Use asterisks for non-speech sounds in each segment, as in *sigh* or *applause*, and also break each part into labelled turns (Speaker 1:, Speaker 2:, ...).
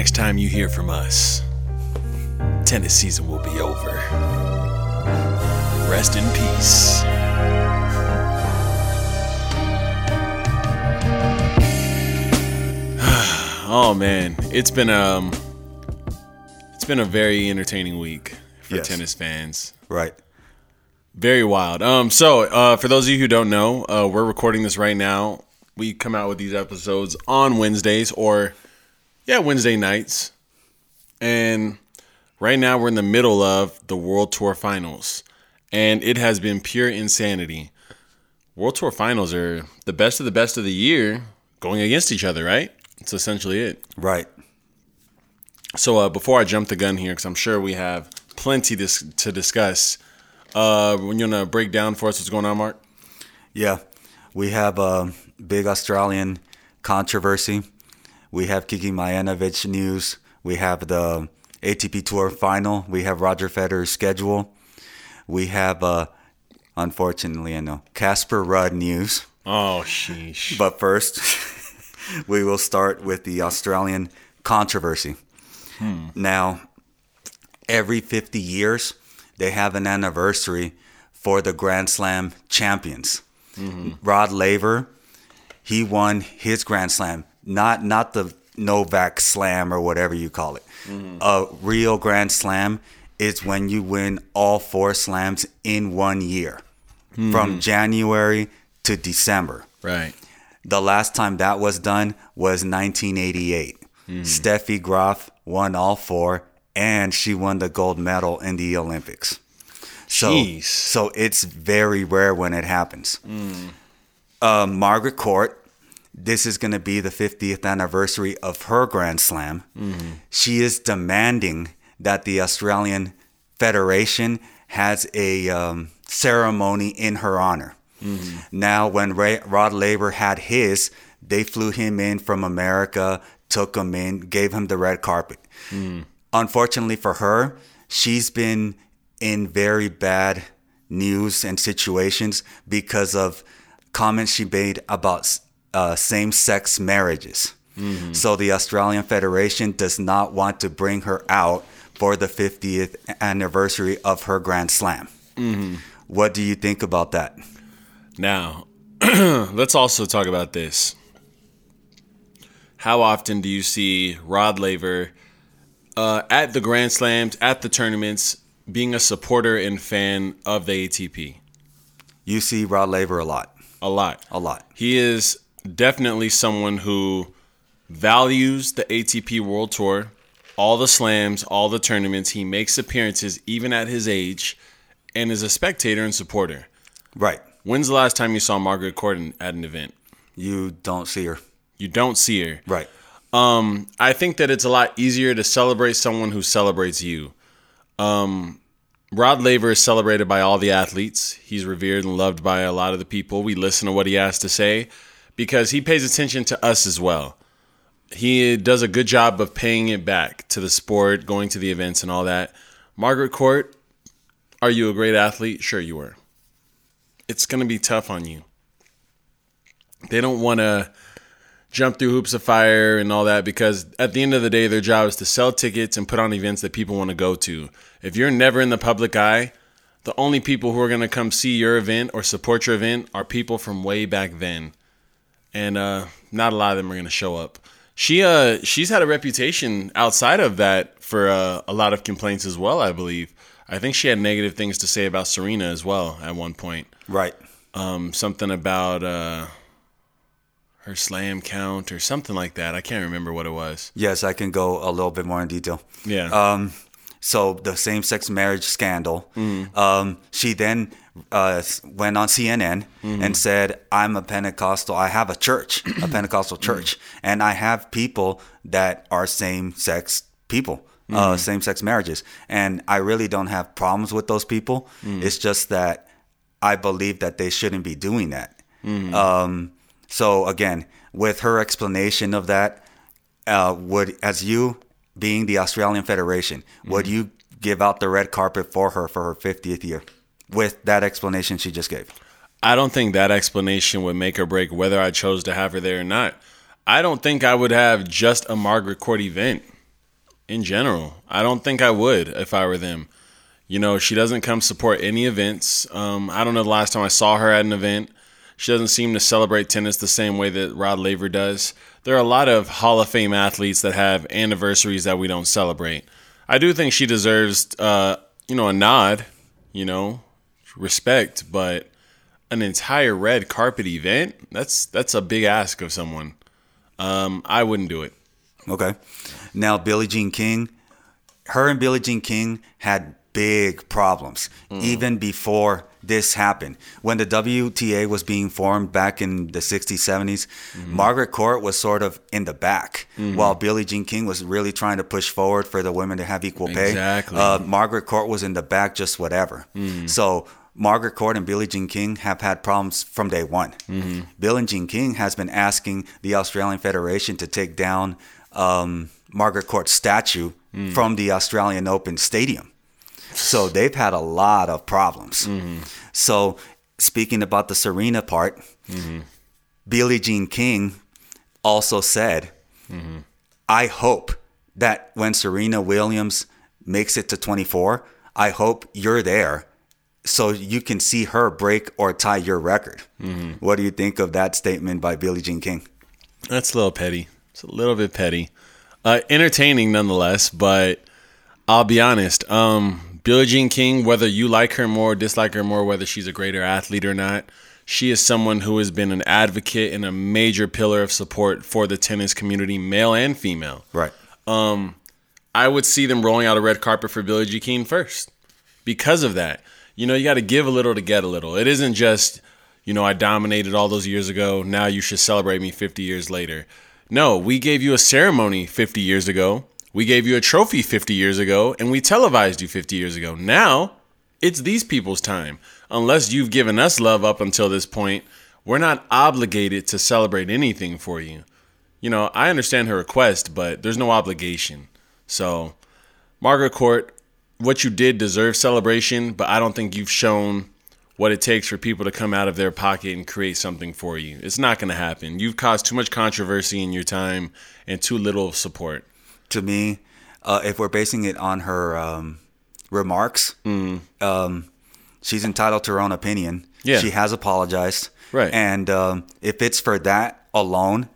Speaker 1: Next time you hear from us, tennis season will be over. Rest in peace. *sighs* oh man, it's been um it's been a very entertaining week for
Speaker 2: Yes.
Speaker 1: tennis fans.
Speaker 2: Right.
Speaker 1: Very wild. Um, so uh, for those of you who don't know, uh, we're recording this right now. We come out with these episodes on Wednesdays or yeah, Wednesday nights. And right now we're in the middle of the World Tour Finals, and it has been pure insanity. World Tour Finals are the best of the best of the year going against each other, right? That's essentially it.
Speaker 2: Right.
Speaker 1: So uh, before I jump the gun here, because I'm sure we have plenty dis- to discuss, uh, when you wanna break down for us what's going on, Mark?
Speaker 2: Yeah. We have a big Australian controversy. We have Kiki Mladenovic news. We have the ATP Tour final. We have Roger Federer's schedule. We have, uh, unfortunately, I know, Casper Ruud news.
Speaker 1: Oh, sheesh.
Speaker 2: But first, *laughs* we will start with the Australian controversy. Now, every 50 years, they have an anniversary for the Grand Slam champions. Rod Laver, he won his Grand Slam, not not the Novak Slam or whatever you call it. Mm-hmm. A real Grand Slam is when you win all four slams in one year, from mm-hmm. January to December.
Speaker 1: right.
Speaker 2: The last time that was done was 1988. Mm. Steffi Graf won all four, and she won the gold medal in the Olympics. So,
Speaker 1: Jeez.
Speaker 2: so it's very rare when it happens. Mm. Uh, Margaret Court, this is going to be the 50th anniversary of her Grand Slam. Mm-hmm. She is demanding that the Australian Federation has a um, ceremony in her honor. Mm-hmm. Now, when Ray, Rod Laver had his, they flew him in from America, took him in, gave him the red carpet. Mm. Unfortunately for her, she's been in very bad news and situations because of comments she made about uh, same sex marriages. So the Australian Federation does not want to bring her out for the 50th anniversary of her Grand Slam. What do you think about that?
Speaker 1: Now, *clears throat* let's also talk about this. How often do you see Rod Laver uh, at the Grand Slams, at the tournaments, being a supporter and fan of the ATP?
Speaker 2: You see Rod Laver a lot,
Speaker 1: A lot.
Speaker 2: a lot.
Speaker 1: He is definitely someone who values the ATP World Tour, all the slams, all the tournaments. He makes appearances even at his age and is a spectator and supporter.
Speaker 2: Right.
Speaker 1: When's the last time you saw Margaret Court at an event?
Speaker 2: You don't see her.
Speaker 1: You don't see her.
Speaker 2: Right.
Speaker 1: Um, I think that it's a lot easier to celebrate someone who celebrates you. Um, Rod Laver is celebrated by all the athletes. He's revered and loved by a lot of the people. We listen to what he has to say because he pays attention to us as well. He does a good job of paying it back to the sport, going to the events and all that. Margaret Court, are you a great athlete? Sure, you were. It's going to be tough on you. They don't want to jump through hoops of fire and all that because at the end of the day, their job is to sell tickets and put on events that people want to go to. If you're never in the public eye, the only people who are going to come see your event or support your event are people from way back then. And uh, not a lot of them are going to show up. She uh she's had a reputation outside of that for uh, a lot of complaints as well, I believe. I think she had negative things to say about Serena as well at one point
Speaker 2: Right.
Speaker 1: um, something about uh, her slam count or something like that. I can't remember what it was.
Speaker 2: Yes, I can go a little bit more in detail.
Speaker 1: Yeah.
Speaker 2: Um, so the same-sex marriage scandal. Um, she then uh, went on CNN and said, "I'm a Pentecostal. I have a church, a Pentecostal church, and I have people that are same-sex people." Uh, same-sex marriages, and I really don't have problems with those people. It's just that I believe that they shouldn't be doing that. Um, so again, with her explanation of that, uh, would as you being the Australian Federation, would you give out the red carpet for her for her 50th year with that explanation she just gave?
Speaker 1: I don't think that explanation would make or break whether I chose to have her there or not. I don't think I would have just a Margaret Court event. in general. I don't think I would if I were them. You know, she doesn't come support any events. Um, I don't know the last time I saw her at an event. She doesn't seem to celebrate tennis the same way that Rod Laver does. There are a lot of Hall of Fame athletes that have anniversaries that we don't celebrate. I do think she deserves, uh, you know, a nod, you know, respect, but an entire red carpet event, that's that's a big ask of someone. Um, I wouldn't do it.
Speaker 2: Okay. Now, Billie Jean King, her and Billie Jean King had big problems even before this happened. When the WTA was being formed back in the 60s, 70s, Margaret Court was sort of in the back while Billie Jean King was really trying to push forward for the women to have equal pay.
Speaker 1: Exactly.
Speaker 2: Uh, Margaret Court was in the back, just whatever. So, Margaret Court and Billie Jean King have had problems from day one. Mm-hmm. Billie Jean King has been asking the Australian Federation to take down um, Margaret Court's statue mm. from the Australian Open Stadium. So they've had a lot of problems. Mm-hmm. So speaking about the Serena part, mm-hmm. Billie Jean King also said, I hope that when Serena Williams makes it to 24, I hope you're there so you can see her break or tie your record. What do you think of that statement by Billie Jean King?
Speaker 1: That's a little petty. It's a little bit petty. Uh, entertaining nonetheless, but I'll be honest. Um, Billie Jean King, whether you like her more, dislike her more, whether she's a greater athlete or not, she is someone who has been an advocate and a major pillar of support for the tennis community, male and female.
Speaker 2: Right.
Speaker 1: I would see them rolling out a red carpet for Billie Jean King first. Because of that, you know, you got to give a little to get a little. It isn't just, you know, I dominated all those years ago. Now you should celebrate me 50 years later. No, we gave you a ceremony 50 years ago. We gave you a trophy 50 years ago, and we televised you 50 years ago. Now it's these people's time. Unless you've given us love up until this point, we're not obligated to celebrate anything for you. You know, I understand her request, but there's no obligation. So, Margaret Court, what you did deserves celebration, but I don't think you've shown what it takes for people to come out of their pocket and create something for you. It's not going to happen. You've caused too much controversy in your time and too little support.
Speaker 2: To me, uh, if we're basing it on her um, remarks, um, she's entitled to her own opinion.
Speaker 1: Yeah.
Speaker 2: She has apologized.
Speaker 1: Right.
Speaker 2: And um, if it's for that alone,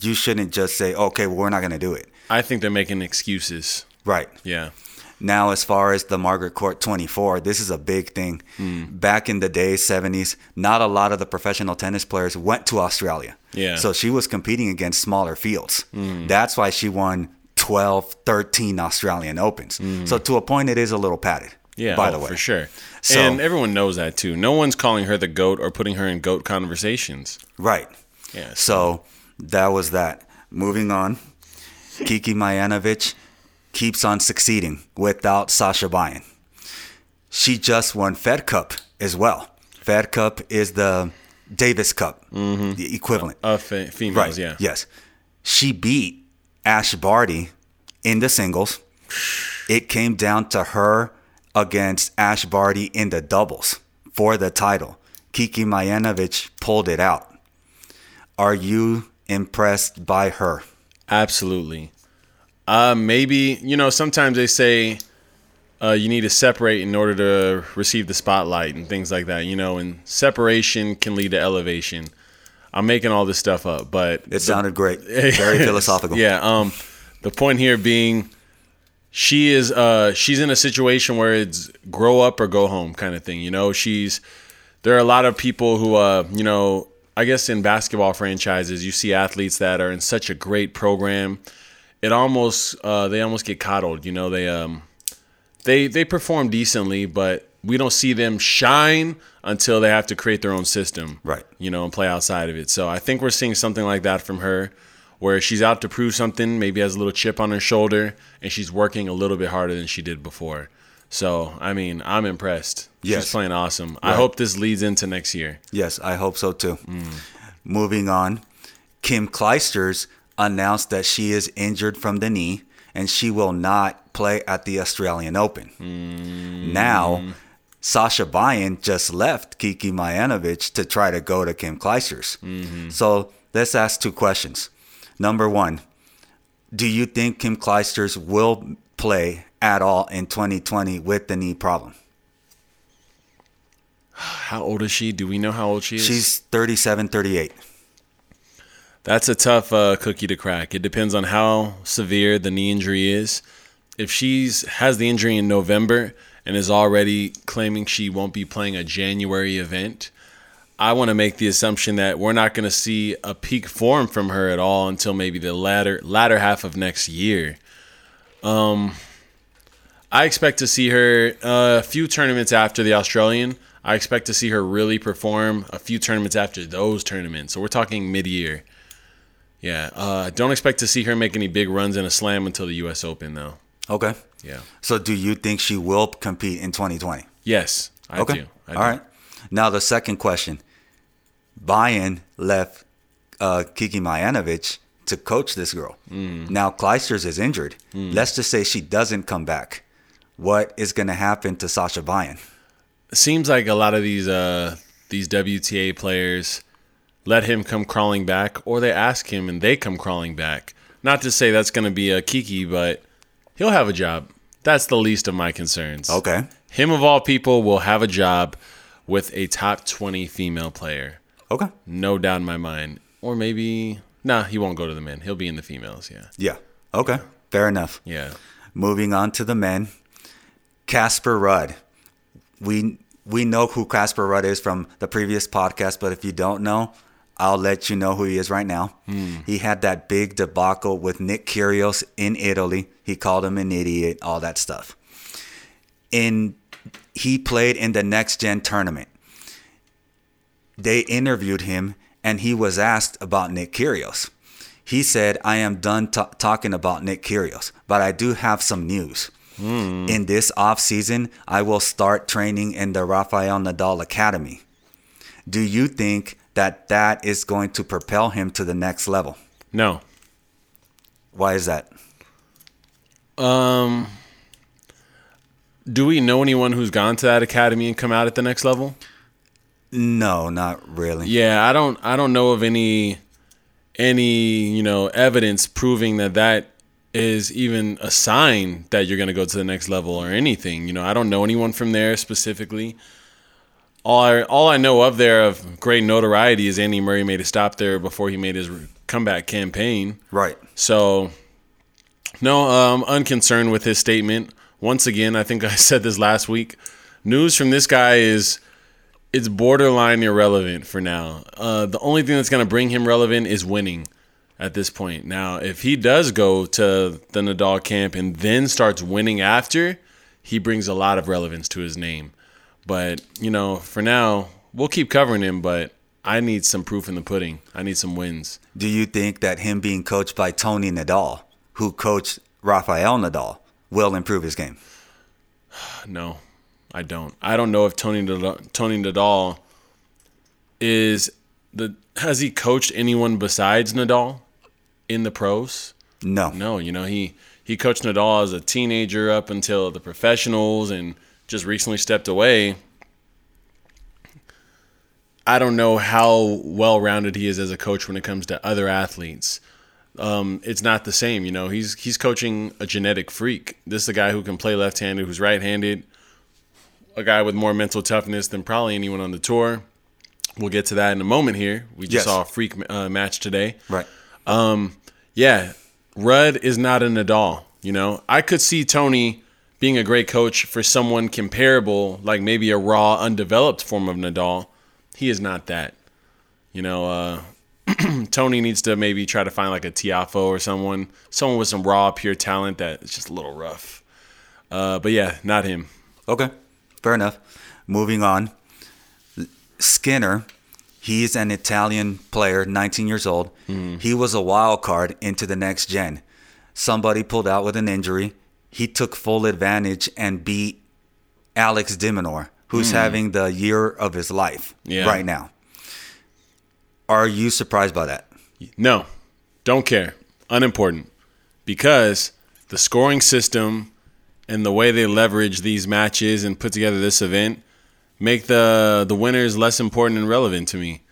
Speaker 2: you shouldn't just say, okay, well, we're not going to do it.
Speaker 1: I think they're making excuses.
Speaker 2: Right.
Speaker 1: Yeah.
Speaker 2: Now, as far as the Margaret Court 24, this is a big thing.
Speaker 1: Hmm.
Speaker 2: Back in the day, 70s, not a lot of the professional tennis players went to Australia.
Speaker 1: Yeah.
Speaker 2: So she was competing against smaller fields. That's why she won 12, 13 Australian Opens. So to a point, it is a little padded.
Speaker 1: Yeah,
Speaker 2: by
Speaker 1: oh,
Speaker 2: the way.
Speaker 1: for sure.
Speaker 2: So-
Speaker 1: and everyone knows that too. No one's calling her the goat or putting her in goat conversations.
Speaker 2: Right.
Speaker 1: Yeah.
Speaker 2: So that was that. Moving on, Kiki Mladenovic keeps on succeeding without Sascha Bajin. She just won Fed Cup as well. Fed Cup is the Davis Cup, the equivalent.
Speaker 1: Of fe- females,
Speaker 2: right.
Speaker 1: Mm-hmm. yeah.
Speaker 2: Yes. She beat Ash Barty in the singles. It came down to her against Ash Barty in the doubles for the title. Kiki Mladenovic pulled it out. Are you impressed by her?
Speaker 1: Absolutely. Uh, maybe you know. Sometimes they say uh, you need to separate in order to receive the spotlight and things like that. You know, and separation can lead to elevation. I'm making all this stuff up, but
Speaker 2: It sounded great. *laughs* Very philosophical.
Speaker 1: Yeah. Um, the point here being, she is uh she's in a situation where it's grow up or go home kind of thing. You know, she's there are a lot of people who uh you know I guess in basketball franchises you see athletes that are in such a great program, it almost uh they almost get coddled. You know, they um they they perform decently, but we don't see them shine until they have to create their own system,
Speaker 2: Right.
Speaker 1: You know, and play outside of it. So I think we're seeing something like that from her, where she's out to prove something, maybe has a little chip on her shoulder, and she's working a little bit harder than she did before. So I mean, I'm impressed.
Speaker 2: Yes.
Speaker 1: She's playing awesome. I hope this leads into next year.
Speaker 2: Yes, I hope so too. Moving on, Kim Clijsters announced that she is injured from the knee and she will not play at the Australian Open. Now, Sascha Bajin just left Kiki Mladenovic to try to go to Kim Clijsters. So let's ask two questions. Number one, Do you think Kim Clijsters will play at all in 2020 with the knee problem?
Speaker 1: How old is she? Do we know how old she is?
Speaker 2: She's 37, 38.
Speaker 1: That's a tough uh, cookie to crack. It depends on how severe the knee injury is. If she's has the injury in November and is already claiming she won't be playing a January event, I want to make the assumption that we're not going to see a peak form from her at all until maybe the latter latter half of next year. Um, I expect to see her uh, a few tournaments after the Australian. I expect to see her really perform a few tournaments after those tournaments. So we're talking mid year. Yeah, uh, don't expect to see her make any big runs in a slam until the U.S. Open, though.
Speaker 2: Okay.
Speaker 1: Yeah.
Speaker 2: So do you think she will compete in 2020?
Speaker 1: Yes, I
Speaker 2: okay.
Speaker 1: do. I
Speaker 2: All right. Now the second question. Bajin left uh, Kiki Mladenovic to coach this girl.
Speaker 1: Mm.
Speaker 2: Now Clijsters is injured. Let's just say she doesn't come back. What is going to happen to Sascha Bajin?
Speaker 1: seems like a lot of these uh these WTA players let him come crawling back, or they ask him and they come crawling back. Not to say that's going to be a Kiki, but he'll have a job. That's the least of my concerns.
Speaker 2: Okay.
Speaker 1: Him of all people will have a job with a top 20 female player.
Speaker 2: Okay.
Speaker 1: No doubt in my mind. Or maybe, nah, he won't go to the men. He'll be in the females. Yeah.
Speaker 2: Yeah. Okay. Fair enough.
Speaker 1: Yeah.
Speaker 2: Moving on to the men. Casper Ruud. We we know who Casper Ruud is from the previous podcast, but if you don't know, I'll let you know who he is right now. Hmm. He had that big debacle with Nick Kyrgios in Italy. He called him an idiot, all that stuff. In he played in the next gen tournament. They interviewed him and he was asked about Nick Kyrgios. He said, "I am done ta- talking about Nick Kyrgios, but I do have some news." Hmm. In this off season, I will start training in the Rafael Nadal Academy. Do you think that that is going to propel him to the next level?
Speaker 1: No.
Speaker 2: Why is that?
Speaker 1: Um, do we know anyone who's gone to that academy and come out at the next level?
Speaker 2: No, not really.
Speaker 1: Yeah, I don't. I don't know of any any you know evidence proving that that is even a sign that you're going to go to the next level or anything. You know, I don't know anyone from there specifically. All I, all I know of there of great notoriety is Andy Murray made a stop there before he made his comeback campaign.
Speaker 2: Right.
Speaker 1: So, no, um, unconcerned with his statement. Once again, I think *laughs* I said this last week. News from this guy is it's borderline irrelevant for now. Uh, the only thing that's going to bring him relevant is winning at this point. Now, if he does go to the Nadal camp and then starts winning after, he brings a lot of relevance to his name. But, you know, for now, we'll keep covering him, but I need some proof in the pudding. I need some wins.
Speaker 2: Do you think that him being coached by Tony Nadal, who coached Rafael Nadal, will improve his game? *sighs*
Speaker 1: No, I don't. I don't know if Tony Nadal, Tony Nadal is the has he coached anyone besides Nadal in the pros?
Speaker 2: No.
Speaker 1: No, you know he he coached Nadal as a teenager up until the professionals and just recently stepped away. I don't know how well rounded he is as a coach when it comes to other athletes. Um, it's not the same, you know. He's he's coaching a genetic freak. This is a guy who can play left-handed, who's right-handed, a guy with more mental toughness than probably anyone on the tour. We'll get to that in a moment. Here, we just
Speaker 2: Yes.
Speaker 1: saw a freak uh, match today.
Speaker 2: Right.
Speaker 1: Yeah, Ruud is not a Nadal. You know, I could see Tony being a great coach for someone comparable, like maybe a raw, undeveloped form of Nadal. He is not that. You know, uh, *clears throat* Tony needs to maybe try to find like a Tiafoe or someone, someone with some raw, pure talent that is just a little rough. Uh, but yeah, not him.
Speaker 2: Okay. Fair enough. Moving on. Sinner, he's an Italian player, 19 years old. He was a wild card into the next gen. Somebody pulled out with an injury. He took full advantage and beat Alex de Minaur, who's hmm. having the year of his life
Speaker 1: Yeah.
Speaker 2: right now. Are you surprised by that?
Speaker 1: No, don't care. Unimportant. Because the scoring system and the way they leverage these matches and put together this event make the the winners less important and relevant to me.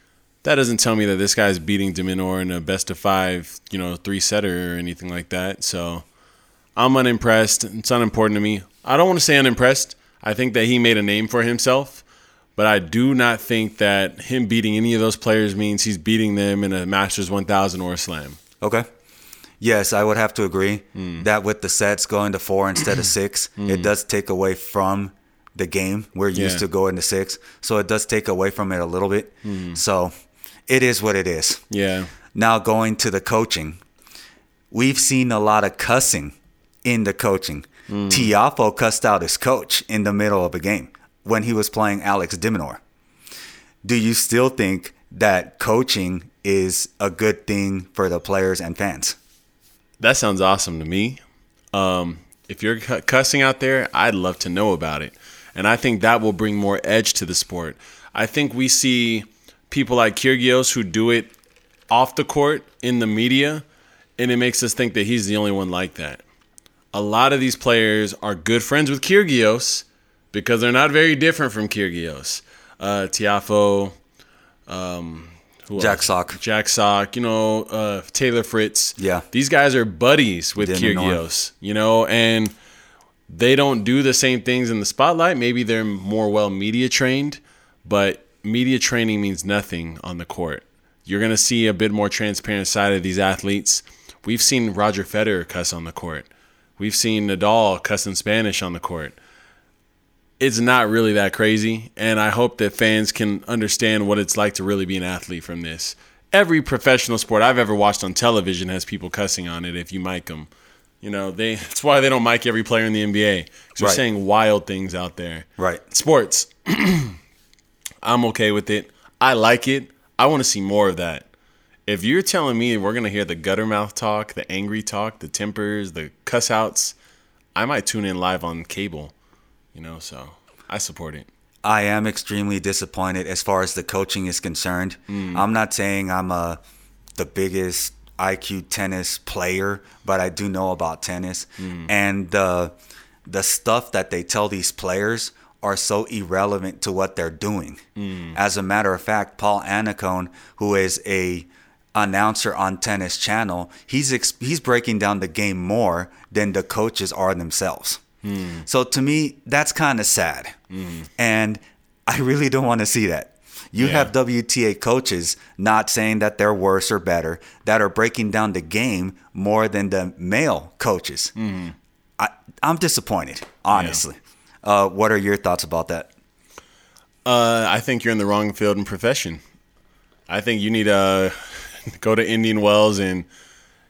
Speaker 1: that doesn't tell me that this guy's beating de Minaur in a best of five, you know, three setter or anything like that. So I'm unimpressed. It's unimportant to me. I don't want to say unimpressed. I think that he made a name for himself, but I do not think that him beating any of those players means he's beating them in a Masters 1000 or a Slam.
Speaker 2: Okay. Yes, I would have to agree hmm. that with the sets going to four instead of six, *clears throat* hmm. it does take away from the game. We're used
Speaker 1: Yeah.
Speaker 2: to going to six, so it does take away from it a little bit. Hmm. So it is what it is.
Speaker 1: Yeah.
Speaker 2: Now going to the coaching, we've seen a lot of cussing in the coaching. Tiafoe cussed out his coach in the middle of a game when he was playing Alex de Minaur. Do you still think that coaching is a good thing for the players and fans?
Speaker 1: That sounds awesome to me. Um, if you're cussing out there, I'd love to know about it. And I think that will bring more edge to the sport. I think we see people like Kyrgios who do it off the court in the media, and it makes us think that he's the only one like that. A lot of these players are good friends with Kyrgios because they're not very different from Kyrgios. Uh, Tiafoe, um, who
Speaker 2: Jack
Speaker 1: else?
Speaker 2: Sock.
Speaker 1: Jack Sock, you know, uh, Taylor Fritz.
Speaker 2: Yeah.
Speaker 1: These guys are buddies with
Speaker 2: Didn't.
Speaker 1: Kyrgios, you know, and they don't do the same things in the spotlight. Maybe they're more well media trained, but media training means nothing on the court. You're going to see a bit more transparent side of these athletes. We've seen Roger Federer cuss on the court. We've seen Nadal cussing Spanish on the court. It's not really that crazy, and I hope that fans can understand what it's like to really be an athlete from this. Every professional sport I've ever watched on television has people cussing on it if you mic them. You know, they *laughs* that's why they don't mic every player in the NBA. 'cause They're
Speaker 2: Right.
Speaker 1: saying wild things out there.
Speaker 2: Right.
Speaker 1: Sports. *clears throat* I'm okay with it. I like it. I want to see more of that. If you're telling me we're gonna hear the gutter mouth talk, the angry talk, the tempers, the cuss outs, I might tune in live on cable. You know, so I support it.
Speaker 2: I am extremely disappointed as far as the coaching is concerned. Mm. I'm not saying I'm a the biggest IQ tennis player, but I do know about tennis, mm. and the the stuff that they tell these players are so irrelevant to what they're doing. Mm. As a matter of fact, Paul Annacone, who is a announcer on Tennis Channel, he's ex- he's breaking down the game more than the coaches are themselves. So to me, that's kind of sad. And I really don't want to see that. You
Speaker 1: Yeah.
Speaker 2: have WTA coaches not saying that they're worse or better, that are breaking down the game more than the male coaches. I, I'm disappointed, honestly. Uh, what are your thoughts about that?
Speaker 1: Uh, I think you're in the wrong field and profession. I think you need to *laughs* go to Indian Wells and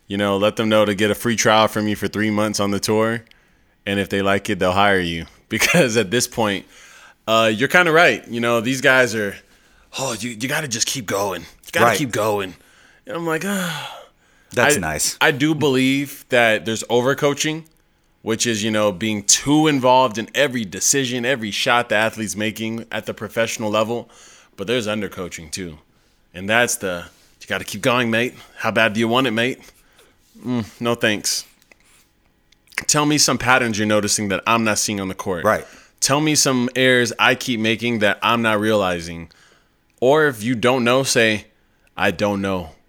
Speaker 1: you know let them know to get a free trial from you for three months on the tour, and if they like it, they'll hire you. *laughs* Because at this point, uh, you're kind of right. You know these guys are. Oh, you you got to just keep going. You got to
Speaker 2: Right.
Speaker 1: keep going. And I'm like, ah.
Speaker 2: That's
Speaker 1: I,
Speaker 2: nice.
Speaker 1: I do believe that there's overcoaching, which is, you know, being too involved in every decision, every shot the athlete's making at the professional level. But there's undercoaching too. And that's the, you got to keep going, mate. How bad do you want it, mate? Mm, no thanks. Tell me some patterns you're noticing that I'm not seeing on the court.
Speaker 2: Right.
Speaker 1: Tell me some errors I keep making that I'm not realizing. Or if you don't know, say, I don't know. *laughs*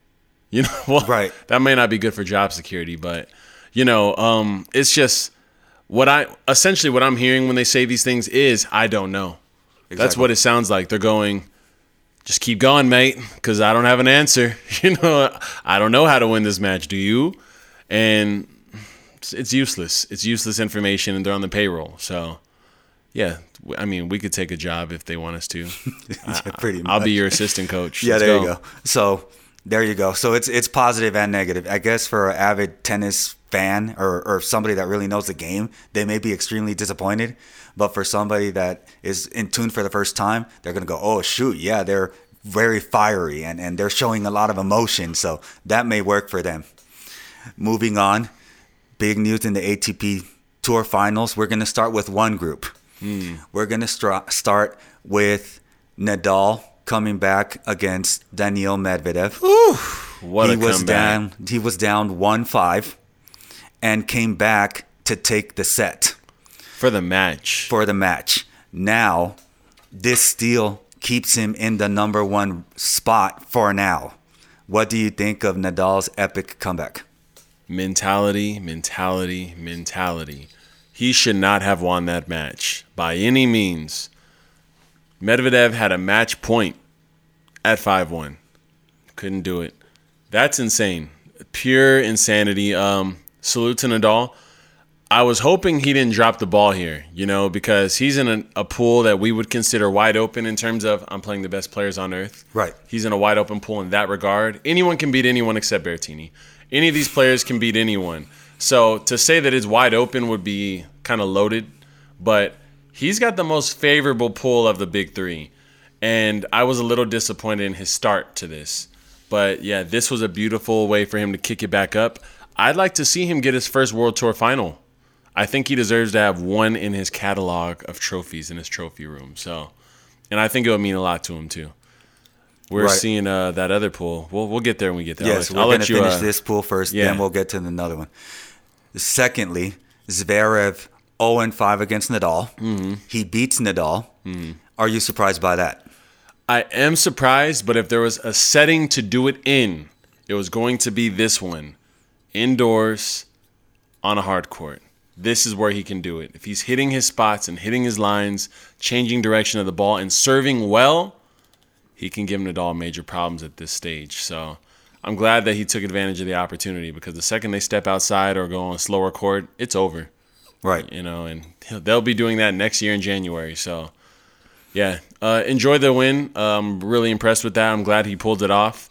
Speaker 1: You know, well,
Speaker 2: Right.
Speaker 1: that may not be good for job security, but you know, um, it's just what I essentially what I'm hearing when they say these things is I don't know. That's what it sounds like. They're going, just keep going, mate, because I don't have an answer. *laughs* You know, I don't know how to win this match. Do you? And it's, it's useless. It's useless information, and they're on the payroll. So, yeah, I mean, we could take a job if they want us to. *laughs*
Speaker 2: Yeah, pretty
Speaker 1: I'll be your assistant coach.
Speaker 2: Yeah,
Speaker 1: Let's
Speaker 2: there you go. So there you go. So it's it's positive and negative. I guess for an avid tennis fan or, or somebody that really knows the game, they may be extremely disappointed. But for somebody that is in tune for the first time, they're gonna go, Oh shoot, yeah, they're very fiery and, and they're showing a lot of emotion. So that may work for them. Moving on, big news in the ATP Tour Finals. We're gonna start with one group. Hmm. We're gonna start with Nadal coming back against Daniil Medvedev.
Speaker 1: What
Speaker 2: he
Speaker 1: a
Speaker 2: was
Speaker 1: comeback.
Speaker 2: down. He was down one five, and came back to take the set
Speaker 1: for the match.
Speaker 2: for the match. Now, this steal keeps him in the number one spot for now. What do you think of Nadal's epic comeback?
Speaker 1: Mentality, mentality, mentality. He should not have won that match by any means. Medvedev had a match point at 5 1. Couldn't do it. That's insane. Pure insanity. Um, salute to Nadal. I was hoping he didn't drop the ball here, you know, because he's in a, a, pool that we would consider wide open in terms of I'm playing the best players on earth.
Speaker 2: Right.
Speaker 1: He's in a wide open pool in that regard. Anyone can beat anyone except Berrettini. Any of these players can beat anyone. So to say that it's wide open would be kind of loaded, but he's got the most favorable pool of the big three. And I was a little disappointed in his start to this. But yeah, this was a beautiful way for him to kick it back up. I'd like to see him get his first World Tour final. I think he deserves to have one in his catalog of trophies in his trophy room. So, and I think it would mean a lot to him too. We're
Speaker 2: Right.
Speaker 1: seeing uh, that other pool. We'll we'll get there when we get there.
Speaker 2: Yes,
Speaker 1: I'll,
Speaker 2: we're going to finish
Speaker 1: uh,
Speaker 2: this pool first,
Speaker 1: yeah.
Speaker 2: then we'll get to another one. Secondly, Zverev 0 and 5 against Nadal.
Speaker 1: Mm-hmm.
Speaker 2: He beats Nadal. Are you surprised by that?
Speaker 1: I am surprised, but if there was a setting to do it in, it was going to be this one, indoors, on a hard court. This is where he can do it. If he's hitting his spots and hitting his lines, changing direction of the ball, and serving well, he can give Nadal major problems at this stage. So I'm glad that he took advantage of the opportunity because the second they step outside or go on a slower court, it's over.
Speaker 2: Right.
Speaker 1: You know, and they'll be doing that next year in January. So yeah, uh, enjoy the win. I'm really impressed with that. I'm glad he pulled it off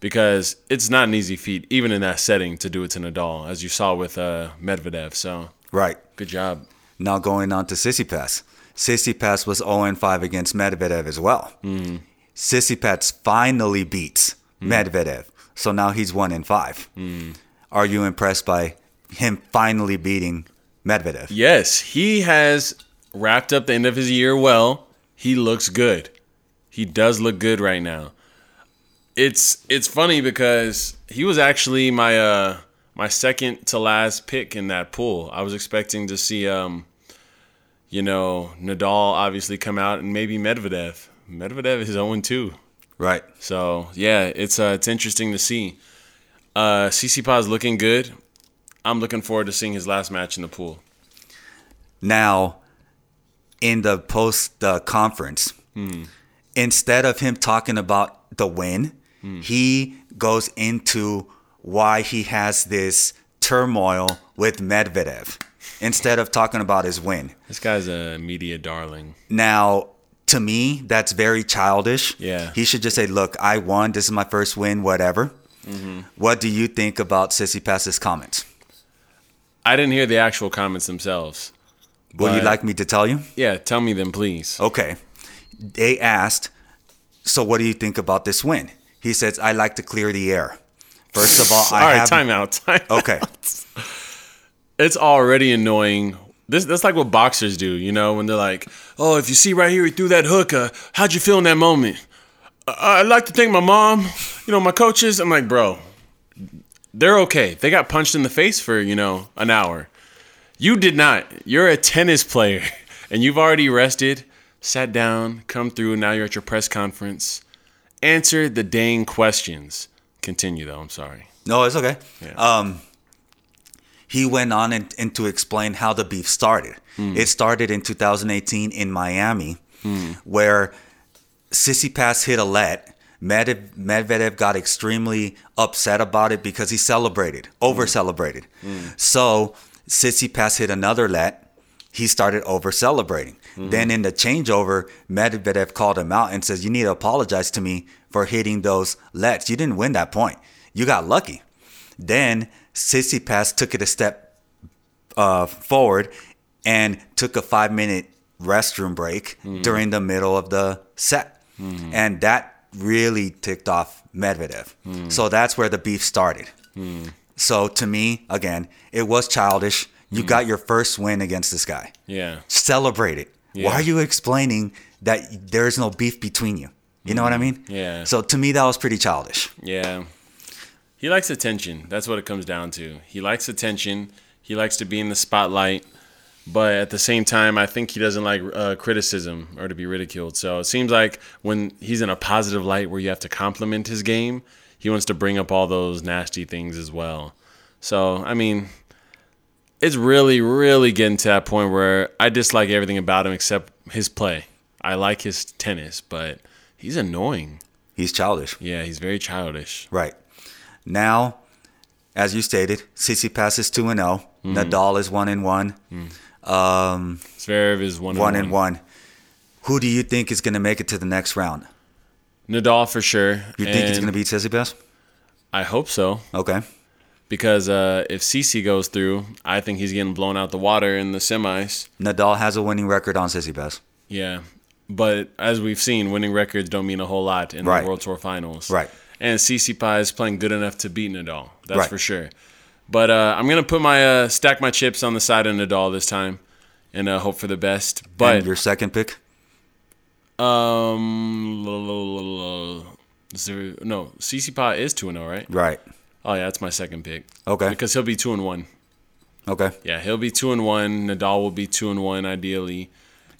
Speaker 1: because it's not an easy feat, even in that setting, to do it to Nadal, as you saw with uh, Medvedev. So
Speaker 2: Right.
Speaker 1: good job.
Speaker 2: Now going on to Tsitsipas. Tsitsipas was 0 5 against Medvedev as well.
Speaker 1: Mm-hmm.
Speaker 2: Tsitsipas finally beats Medvedev. So now he's 1 and 5.
Speaker 1: Mm.
Speaker 2: Are you impressed by him finally beating Medvedev?
Speaker 1: Yes, he has wrapped up the end of his year well. He looks good. He does look good right now. It's it's funny because he was actually my uh my second to last pick in that pool. I was expecting to see um you know, Nadal obviously come out and maybe Medvedev. Medvedev is 0 2.
Speaker 2: Right.
Speaker 1: So yeah, it's uh, it's interesting to see. Uh, Tsitsipas looking good. I'm looking forward to seeing his last match in the pool.
Speaker 2: Now, in the post uh, conference, instead of him talking about the win, he goes into why he has this turmoil with Medvedev instead of talking about his win.
Speaker 1: This guy's a media darling.
Speaker 2: Now, to me, that's very childish.
Speaker 1: Yeah.
Speaker 2: He should just say, Look, I won. This is my first win, whatever. Mm-hmm. What do you think about Tsitsipas's comments?
Speaker 1: I didn't hear the actual comments themselves.
Speaker 2: Would you like me to tell you?
Speaker 1: Yeah, tell me them, please.
Speaker 2: Okay. They asked, So what do you think about this win? He says, I like to clear the air. First of all, *laughs* I
Speaker 1: All right,
Speaker 2: have.
Speaker 1: time out. Time *laughs*
Speaker 2: Okay.
Speaker 1: It's already annoying. This that's like what boxers do, you know, when they're like, "Oh, if you see right here, he threw that hook. Uh, how'd you feel in that moment?" Uh, I'd like to thank my mom, you know, my coaches. I'm like, bro, they're okay. They got punched in the face for you know an hour. You did not. You're a tennis player, *laughs* and you've already rested, sat down, come through. Now you're at your press conference. Answer the dang questions. Continue though. I'm sorry.
Speaker 2: No, it's okay.
Speaker 1: Yeah.
Speaker 2: Um, he went on and, and to explain how the beef started. Hmm. It started in 2018 in Miami, hmm. where Tsitsipas hit a let. Med- Medvedev got extremely upset about it because he celebrated, hmm. over celebrated. So Tsitsipas hit another let. He started over celebrating. Then in the changeover, Medvedev called him out and says, "You need to apologize to me for hitting those lets. You didn't win that point. You got lucky." Then Tsitsipas took it a step uh, forward and took a five minute restroom break mm-hmm. during the middle of the set. Mm-hmm. And that really ticked off Medvedev. Mm. So that's where the beef started. Mm. So to me, again, it was childish. You mm. got your first win against this guy.
Speaker 1: Yeah.
Speaker 2: Celebrate it. Why are you explaining that there's no beef between you? You know what I mean?
Speaker 1: Yeah.
Speaker 2: So to me, that was pretty childish.
Speaker 1: Yeah. He likes attention. That's what it comes down to. He likes attention. He likes to be in the spotlight. but at the same time, I think he doesn't like uh, criticism or to be ridiculed. So it seems like when he's in a positive light where you have to compliment his game, he wants to bring up all those nasty things as well. So, I mean, it's really, really getting to that point where I dislike everything about him except his play. I like his tennis, but he's annoying.
Speaker 2: He's childish.
Speaker 1: Yeah, he's very childish.
Speaker 2: Right. Now, as you stated, Tsitsipas is 2 and 0.
Speaker 1: Mm-hmm.
Speaker 2: Nadal is 1 and 1. Um,
Speaker 1: Zverev is one,
Speaker 2: 1
Speaker 1: and
Speaker 2: and
Speaker 1: one.
Speaker 2: Who do you think is going to make it to the next round?
Speaker 1: Nadal for sure.
Speaker 2: You think he's
Speaker 1: And
Speaker 2: going to beat Tsitsipas?
Speaker 1: I hope so.
Speaker 2: Okay.
Speaker 1: because uh, if CC goes through, I think he's getting blown out the water in the semis.
Speaker 2: Nadal has a winning record on Tsitsipas.
Speaker 1: Yeah, but as we've seen, winning records don't mean a whole lot in
Speaker 2: Right.
Speaker 1: the World Tour Finals.
Speaker 2: Right.
Speaker 1: And CC Pie is playing good enough to beat Nadal. That's
Speaker 2: Right.
Speaker 1: for sure. But uh, I'm gonna put my uh, stack my chips on the side of Nadal this time, and uh, hope for the best. But
Speaker 2: and your second pick?
Speaker 1: um, l- l- l- l- is there, no, CC Pie is two and zero, right?
Speaker 2: Right.
Speaker 1: Oh yeah, that's my second pick.
Speaker 2: Okay.
Speaker 1: Because he'll be two and one.
Speaker 2: Okay.
Speaker 1: Yeah, he'll be two and one. Nadal will be two and one ideally.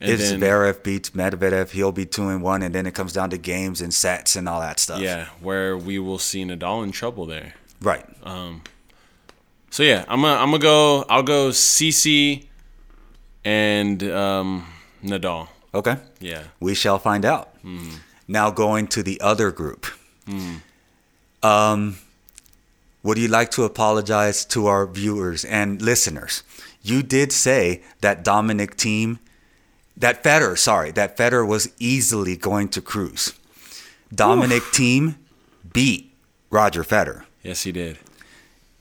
Speaker 1: And
Speaker 2: if
Speaker 1: then,
Speaker 2: Zverev beats Medvedev, he'll be 2 and 1, and then it comes down to games and sets and all that stuff.
Speaker 1: yeah, where we will see Nadal in trouble there.
Speaker 2: Right. Um.
Speaker 1: So yeah, I'm gonna I'm gonna go. I'll go CC and um, Nadal.
Speaker 2: Okay.
Speaker 1: Yeah.
Speaker 2: We shall find out.
Speaker 1: Hmm.
Speaker 2: Now going to the other group. Um, would you like to apologize to our viewers and listeners? You did say that Dominic Thiem, that Federer, sorry, that Federer was easily going to cruise. Dominic Thiem beat Roger Federer.
Speaker 1: Yes, he did.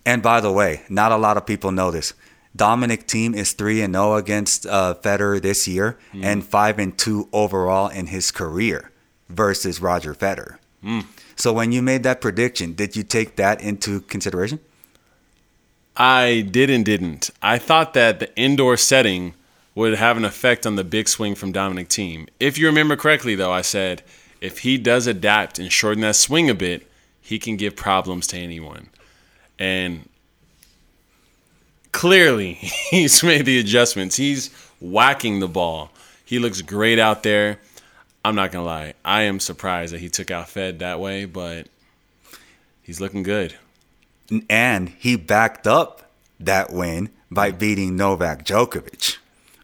Speaker 2: And by the way, not a lot of people know this. Dominic Thiem is three and zero against uh, Federer this year, and five and two overall in his career versus Roger Federer. So when you made that prediction, did you take that into consideration?
Speaker 1: I did and didn't. I thought that the indoor setting would have an effect on the big swing from Dominic Thiem. If you remember correctly, though, I said if he does adapt and shorten that swing a bit, he can give problems to anyone. And clearly, *laughs* he's made the adjustments. He's whacking the ball. He looks great out there. I'm not going to lie. I am surprised that he took out Fed that way, but he's looking good.
Speaker 2: And he backed up that win by beating Novak Djokovic.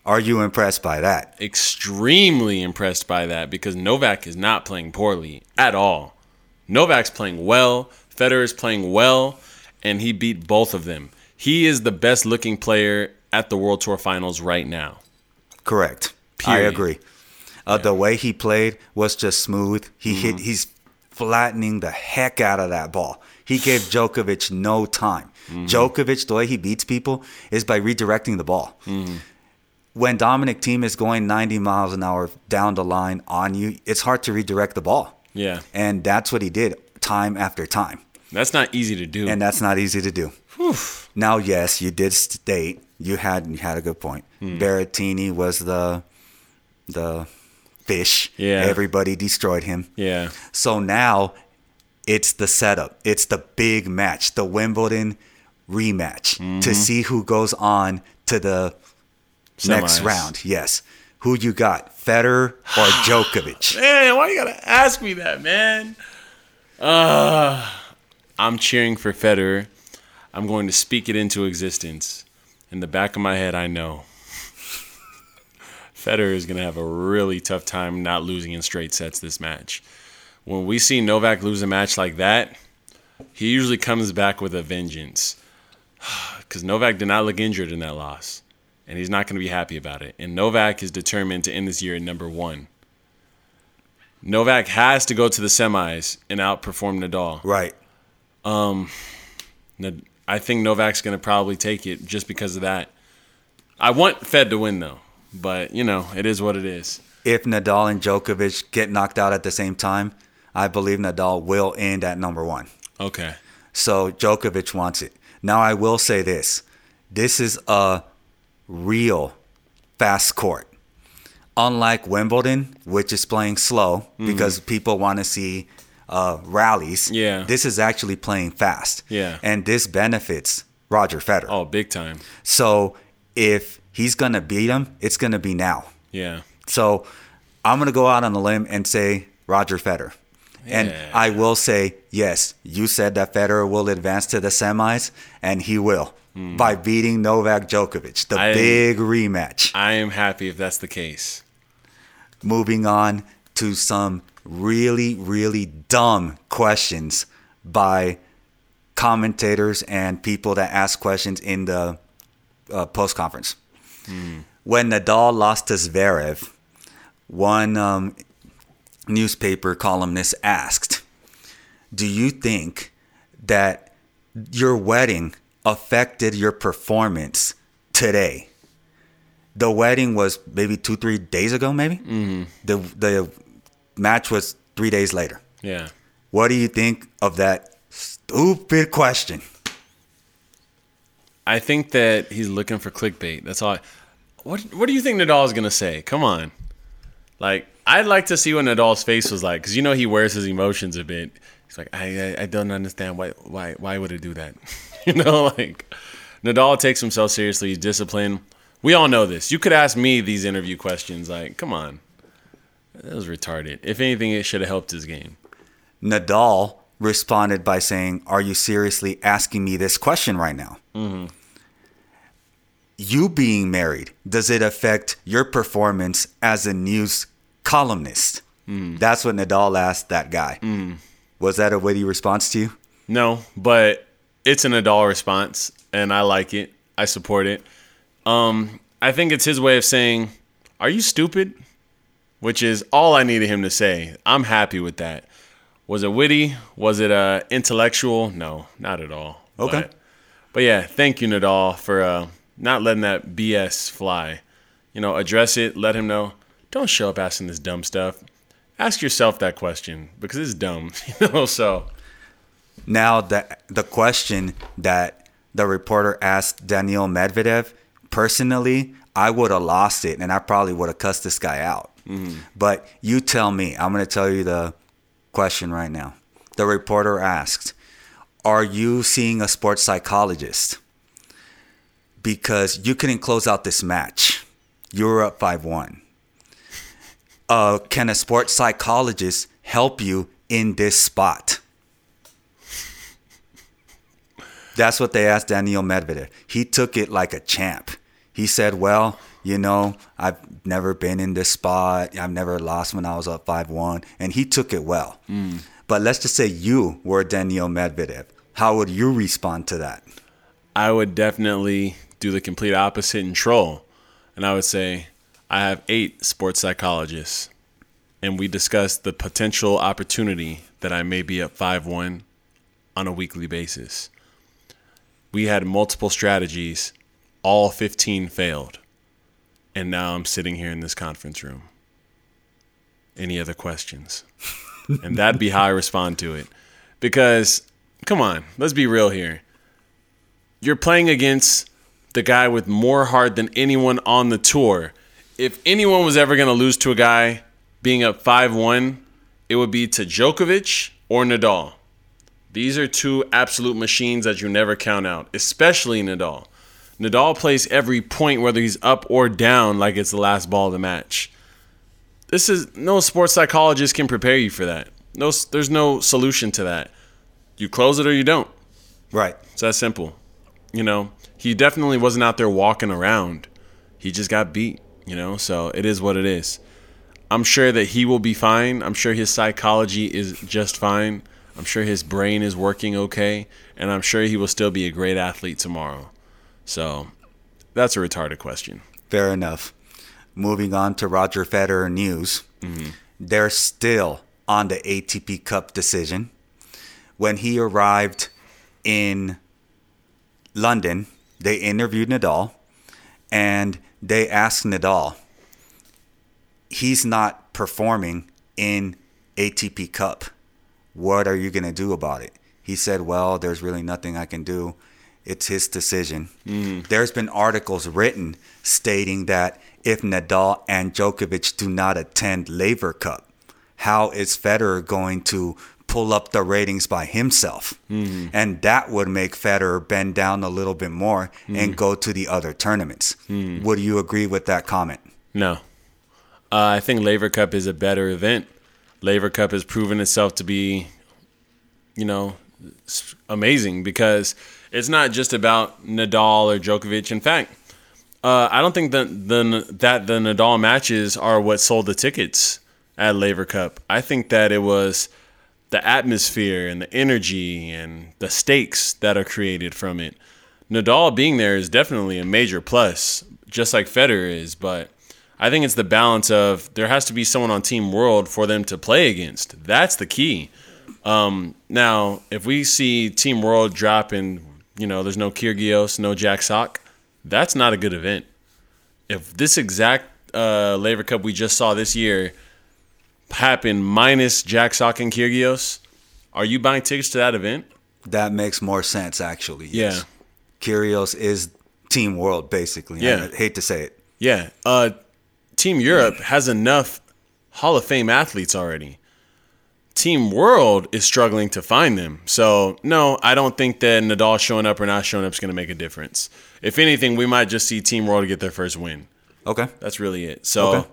Speaker 2: Are you impressed by that?
Speaker 1: extremely impressed by that because Novak is not playing poorly at all. Novak's playing well, Federer is playing well, and he beat both of them. He is the best looking player at the World Tour Finals right now.
Speaker 2: Correct. I agree. Uh, The way he played was just smooth. He hit. Mm-hmm. He's flattening the heck out of that ball. He gave Djokovic no time. Mm-hmm. Djokovic, the way he beats people is by redirecting the ball. Mm-hmm. When Dominic Thiem is going 90 miles an hour down the line on you, it's hard to redirect the ball.
Speaker 1: Yeah,
Speaker 2: And that's what he did time after time.
Speaker 1: that's not easy to do.
Speaker 2: And that's not easy to do. Now, yes, you did state you had you had a good point. Hmm. Berrettini was the the fish.
Speaker 1: Yeah.
Speaker 2: Everybody destroyed him.
Speaker 1: yeah,
Speaker 2: So now it's the setup. It's the big match, the Wimbledon rematch to mm-hmm. see who goes on to the next round. Yes. Who you got? Federer or *sighs* Djokovic?
Speaker 1: man, why you gotta ask me that, man? Uh, I'm cheering for Federer. I'm going to speak it into existence. In the back of my head, I know *laughs* Federer is going to have a really tough time not losing in straight sets this match. When we see Novak lose a match like that, he usually comes back with a vengeance. *sighs* Because Novak did not look injured in that loss, and he's not going to be happy about it. And Novak is determined to end this year at number one. Novak has to go to the semis and outperform Nadal.
Speaker 2: Right.
Speaker 1: Um, Nad- I think Novak's going to probably take it just because of that. I want Fed to win though, but you know it is what it is.
Speaker 2: If Nadal and Djokovic get knocked out at the same time, I believe Nadal will end at number one.
Speaker 1: Okay.
Speaker 2: So Djokovic wants it. Now I will say this: this is a real fast court. Unlike Wimbledon, which is playing slow because people want to see uh, rallies.
Speaker 1: Yeah.
Speaker 2: This is actually playing fast.
Speaker 1: Yeah.
Speaker 2: And this benefits Roger Federer.
Speaker 1: Oh, big time.
Speaker 2: So if he's gonna beat him, it's gonna be now.
Speaker 1: Yeah.
Speaker 2: So I'm gonna go out on a limb and say Roger Federer. And
Speaker 1: Yeah.
Speaker 2: I will say, yes, you said that Federer will advance to the semis, and he will by beating Novak Djokovic, the.
Speaker 1: I-
Speaker 2: big rematch.
Speaker 1: I am happy if that's the case.
Speaker 2: Moving on to some really, really dumb questions by commentators and people that ask questions in the uh, post conference. When Nadal lost to Zverev, one um, newspaper columnist asked, Do you think that your wedding affected your performance today? The wedding was maybe two, three days ago, maybe? Mm-hmm. The, the match was three days later.
Speaker 1: Yeah.
Speaker 2: What do you think of that stupid question?
Speaker 1: I think that he's looking for clickbait. That's all. I, what What do you think Nadal is gonna say? Come on. Like I'd like to see what Nadal's face was like because you know he wears his emotions a bit. He's like, I I, I don't understand why why why would it do that? *laughs* *laughs* you know, like Nadal takes himself seriously. He's disciplined. We all know this. You could ask me these interview questions. Like, come on, that was retarded. If anything, it should have helped his game.
Speaker 2: Nadal responded by saying, Are you seriously asking me this question right now? Mm-hmm. You being married, does it affect your performance as a news columnist? Mm. That's what Nadal asked that guy. Mm. Was that a witty response to you?
Speaker 1: No, but it's an Nadal response, and I like it. I support it. Um, I think it's his way of saying, "Are you stupid?" Which is all I needed him to say. I'm happy with that. Was it witty? Was it uh, intellectual? No, not at all.
Speaker 2: Okay.
Speaker 1: But, but yeah, thank you, Nadal, for uh, not letting that BS fly. You know, address it. Let him know. Don't show up asking this dumb stuff. Ask yourself that question because it's dumb. *laughs* You know, so
Speaker 2: Now, the, the question that the reporter asked Daniil Medvedev, personally, I would have lost it and I probably would have cussed this guy out. But you tell me, I'm going to tell you the question right now. The reporter asked, Are you seeing a sports psychologist? Because you couldn't close out this match. You were up 5 1. Uh, can a sports psychologist help you in this spot? That's what they asked Daniil Medvedev. He took it like a champ. He said, Well, you know, I've never been in this spot. I've never lost when I was up 5 1. And he took it well. Mm. But let's just say you were Daniil Medvedev. How would you respond to that?
Speaker 1: I would definitely do the complete opposite and troll. And I would say, I have eight sports psychologists, and we discussed the potential opportunity that I may be up 5 1 on a weekly basis. We had multiple strategies, all 15 failed. And now I'm sitting here in this conference room. Any other questions? *laughs* and that'd be how I respond to it. Because, come on, let's be real here you're playing against the guy with more heart than anyone on the tour. If anyone was ever going to lose to a guy being up 5 1, it would be to Djokovic or Nadal. These are two absolute machines that you never count out, especially Nadal. Nadal plays every point, whether he's up or down, like it's the last ball of the match. This is no sports psychologist can prepare you for that. No, there's no solution to that. You close it or you don't.
Speaker 2: Right.
Speaker 1: It's that simple. You know, he definitely wasn't out there walking around. He just got beat, you know, so it is what it is. I'm sure that he will be fine. I'm sure his psychology is just fine. I'm sure his brain is working okay. And I'm sure he will still be a great athlete tomorrow. So that's a retarded question.
Speaker 2: Fair enough. Moving on to Roger Federer news. Mm-hmm. They're still on the ATP Cup decision. When he arrived in London, they interviewed Nadal and they asked Nadal, he's not performing in ATP Cup. What are you going to do about it? He said, Well, there's really nothing I can do. It's his decision. Mm. There's been articles written stating that if Nadal and Djokovic do not attend Laver Cup, how is Federer going to pull up the ratings by himself. Mm-hmm. And that would make Federer bend down a little bit more and mm. go to the other tournaments. Mm. Would you agree with that comment?
Speaker 1: No. Uh, I think Laver Cup is a better event. Laver Cup has proven itself to be, you know, amazing because it's not just about Nadal or Djokovic. In fact, uh, I don't think that the that the Nadal matches are what sold the tickets at Laver Cup. I think that it was the atmosphere and the energy and the stakes that are created from it. Nadal being there is definitely a major plus, just like Federer is, but I think it's the balance of there has to be someone on Team World for them to play against. That's the key. Um, now, if we see Team World drop and you know there's no Kyrgios, no Jack Sock, that's not a good event. If this exact uh, Laver Cup we just saw this year happened minus Jack Sock and Kyrgios, are you buying tickets to that event?
Speaker 2: That makes more sense, actually.
Speaker 1: Yeah.
Speaker 2: Kyrgios is Team World, basically.
Speaker 1: Yeah.
Speaker 2: I hate to say it.
Speaker 1: Yeah. Uh, Team Europe has enough Hall of Fame athletes already. Team World is struggling to find them. So, no, I don't think that Nadal showing up or not showing up is going to make a difference. If anything, we might just see Team World get their first win.
Speaker 2: Okay.
Speaker 1: That's really it. So,
Speaker 2: Okay.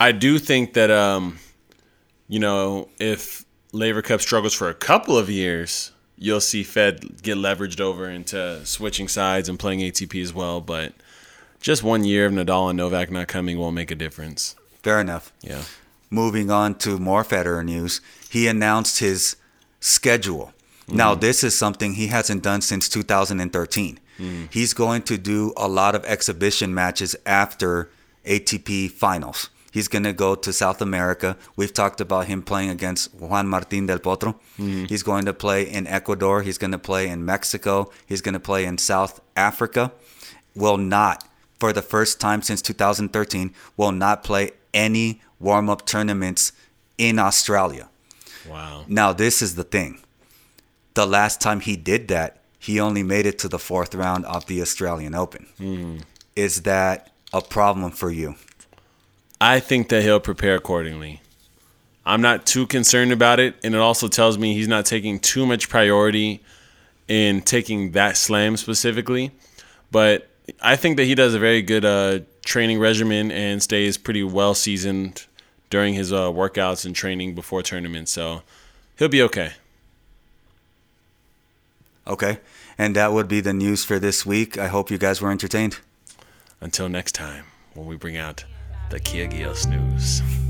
Speaker 1: I do think that, um, you know, if Laver Cup struggles for a couple of years, you'll see Fed get leveraged over into switching sides and playing ATP as well. But just one year of Nadal and Novak not coming won't make a difference.
Speaker 2: Fair enough.
Speaker 1: Yeah.
Speaker 2: Moving on to more Federer news, he announced his schedule. Now, mm. this is something he hasn't done since 2013. Mm. He's going to do a lot of exhibition matches after ATP finals. He's going to go to South America. We've talked about him playing against Juan Martín del Potro. Mm. He's going to play in Ecuador. He's going to play in Mexico. He's going to play in South Africa. Will not, for the first time since 2013, will not play any warm up tournaments in Australia.
Speaker 1: Wow.
Speaker 2: Now, this is the thing. The last time he did that, he only made it to the fourth round of the Australian Open. Hmm. Is that a problem for you?
Speaker 1: I think that he'll prepare accordingly. I'm not too concerned about it, and it also tells me he's not taking too much priority in taking that slam specifically. But I think that he does a very good uh, training regimen and stays pretty well seasoned during his uh, workouts and training before tournaments. So he'll be okay.
Speaker 2: Okay. And that would be the news for this week. I hope you guys were entertained.
Speaker 1: Until next time, when we bring out the Kyrgios news.